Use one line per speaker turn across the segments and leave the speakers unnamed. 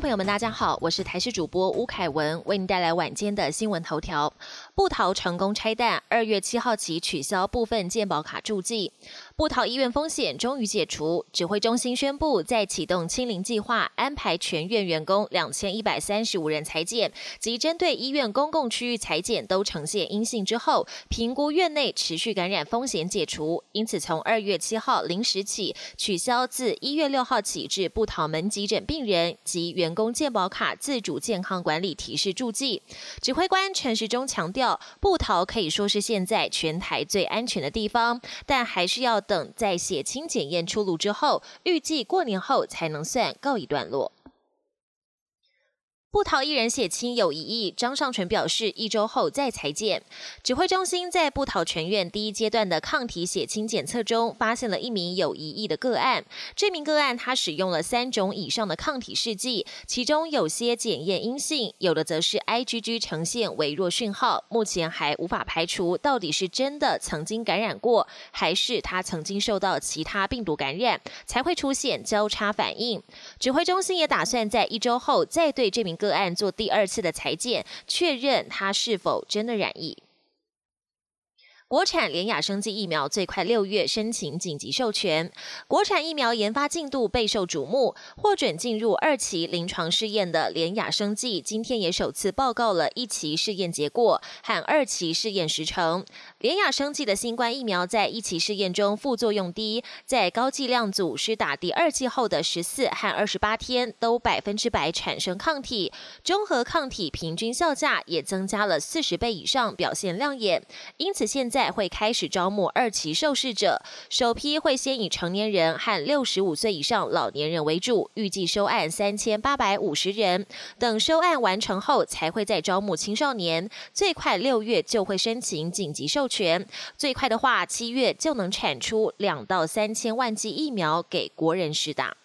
朋友们，大家好，我是台视主播吴凯文，为您带来晚间的新闻头条。布桃成功拆弹，二月七号起取消部分健保卡注记。布桃医院风险终于解除，指挥中心宣布再启动清零计划，安排全院员工两千一百三十五人裁检，及针对医院公共区域裁剪都呈现阴性之后，评估院内持续感染风险解除，因此从二月七号零时起取消自一月六号起至布桃门急诊病人及员工健保卡自主健康管理提示注记。指挥官陈时中强调，布桃可以说是现在全台最安全的地方，但还是要。等在血清检验出炉之后，预计过年后才能算告一段落。布桃一人血清有疑义，张尚淳表示一周后再裁剪。指挥中心在布桃全院第一阶段的抗体血清检测中，发现了一名有疑义的个案。这名个案他使用了三种以上的抗体试剂，其中有些检验阴性，有的则是 IgG 呈现微弱讯号。目前还无法排除到底是真的曾经感染过，还是他曾经受到其他病毒感染，才会出现交叉反应。指挥中心也打算在一周后再对这名。个案做第二次的裁剪，确认他是否真的染疫。国产联雅生技疫苗最快六月申请紧急授权，国产疫苗研发进度备受瞩目，获准进入二期临床试验的联雅生技今天也首次报告了一期试验结果和二期试验时程。联雅生技的新冠疫苗在一期试验中副作用低，在高剂量组施打第二剂后的十四和二十八天都百分之百产生抗体，综合抗体平均效价也增加了四十倍以上，表现亮眼。因此现在在。会开始招募二期受试者，首批会先以成年人和六十五岁以上老年人为主，预计收案三千八百五十人。等收案完成后，才会再招募青少年，最快六月就会申请紧急授权，最快的话七月就能产出两到三千万剂疫苗给国人施打。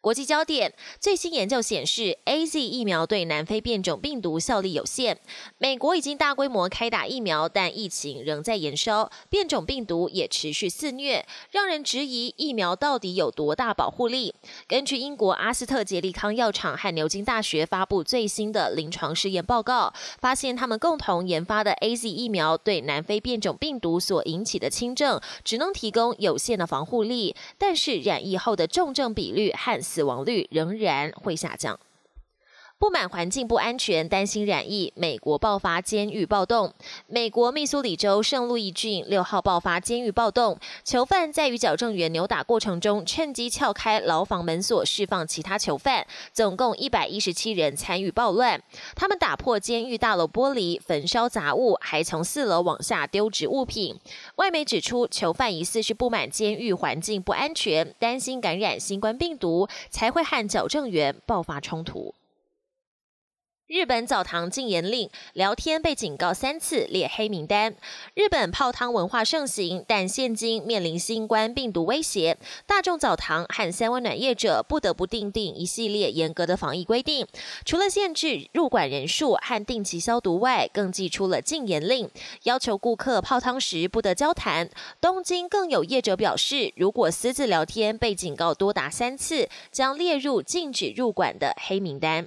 国际焦点：最新研究显示，A Z 疫苗对南非变种病毒效力有限。美国已经大规模开打疫苗，但疫情仍在延烧，变种病毒也持续肆虐，让人质疑疫苗到底有多大保护力。根据英国阿斯特捷利康药厂和牛津大学发布最新的临床试验报告，发现他们共同研发的 A Z 疫苗对南非变种病毒所引起的轻症只能提供有限的防护力，但是染疫后的重症比率和死亡率仍然会下降。不满环境不安全，担心染疫，美国爆发监狱暴动。美国密苏里州圣路易郡六号爆发监狱暴动，囚犯在与矫正员扭打过程中，趁机撬开牢房门锁，释放其他囚犯。总共一百一十七人参与暴乱，他们打破监狱大楼玻璃，焚烧杂物，还从四楼往下丢掷物品。外媒指出，囚犯疑似是不满监狱环境不安全，担心感染新冠病毒，才会和矫正员爆发冲突。日本澡堂禁言令，聊天被警告三次列黑名单。日本泡汤文化盛行，但现今面临新冠病毒威胁，大众澡堂和三温暖业者不得不订定一系列严格的防疫规定。除了限制入馆人数和定期消毒外，更寄出了禁言令，要求顾客泡汤时不得交谈。东京更有业者表示，如果私自聊天被警告多达三次，将列入禁止入馆的黑名单。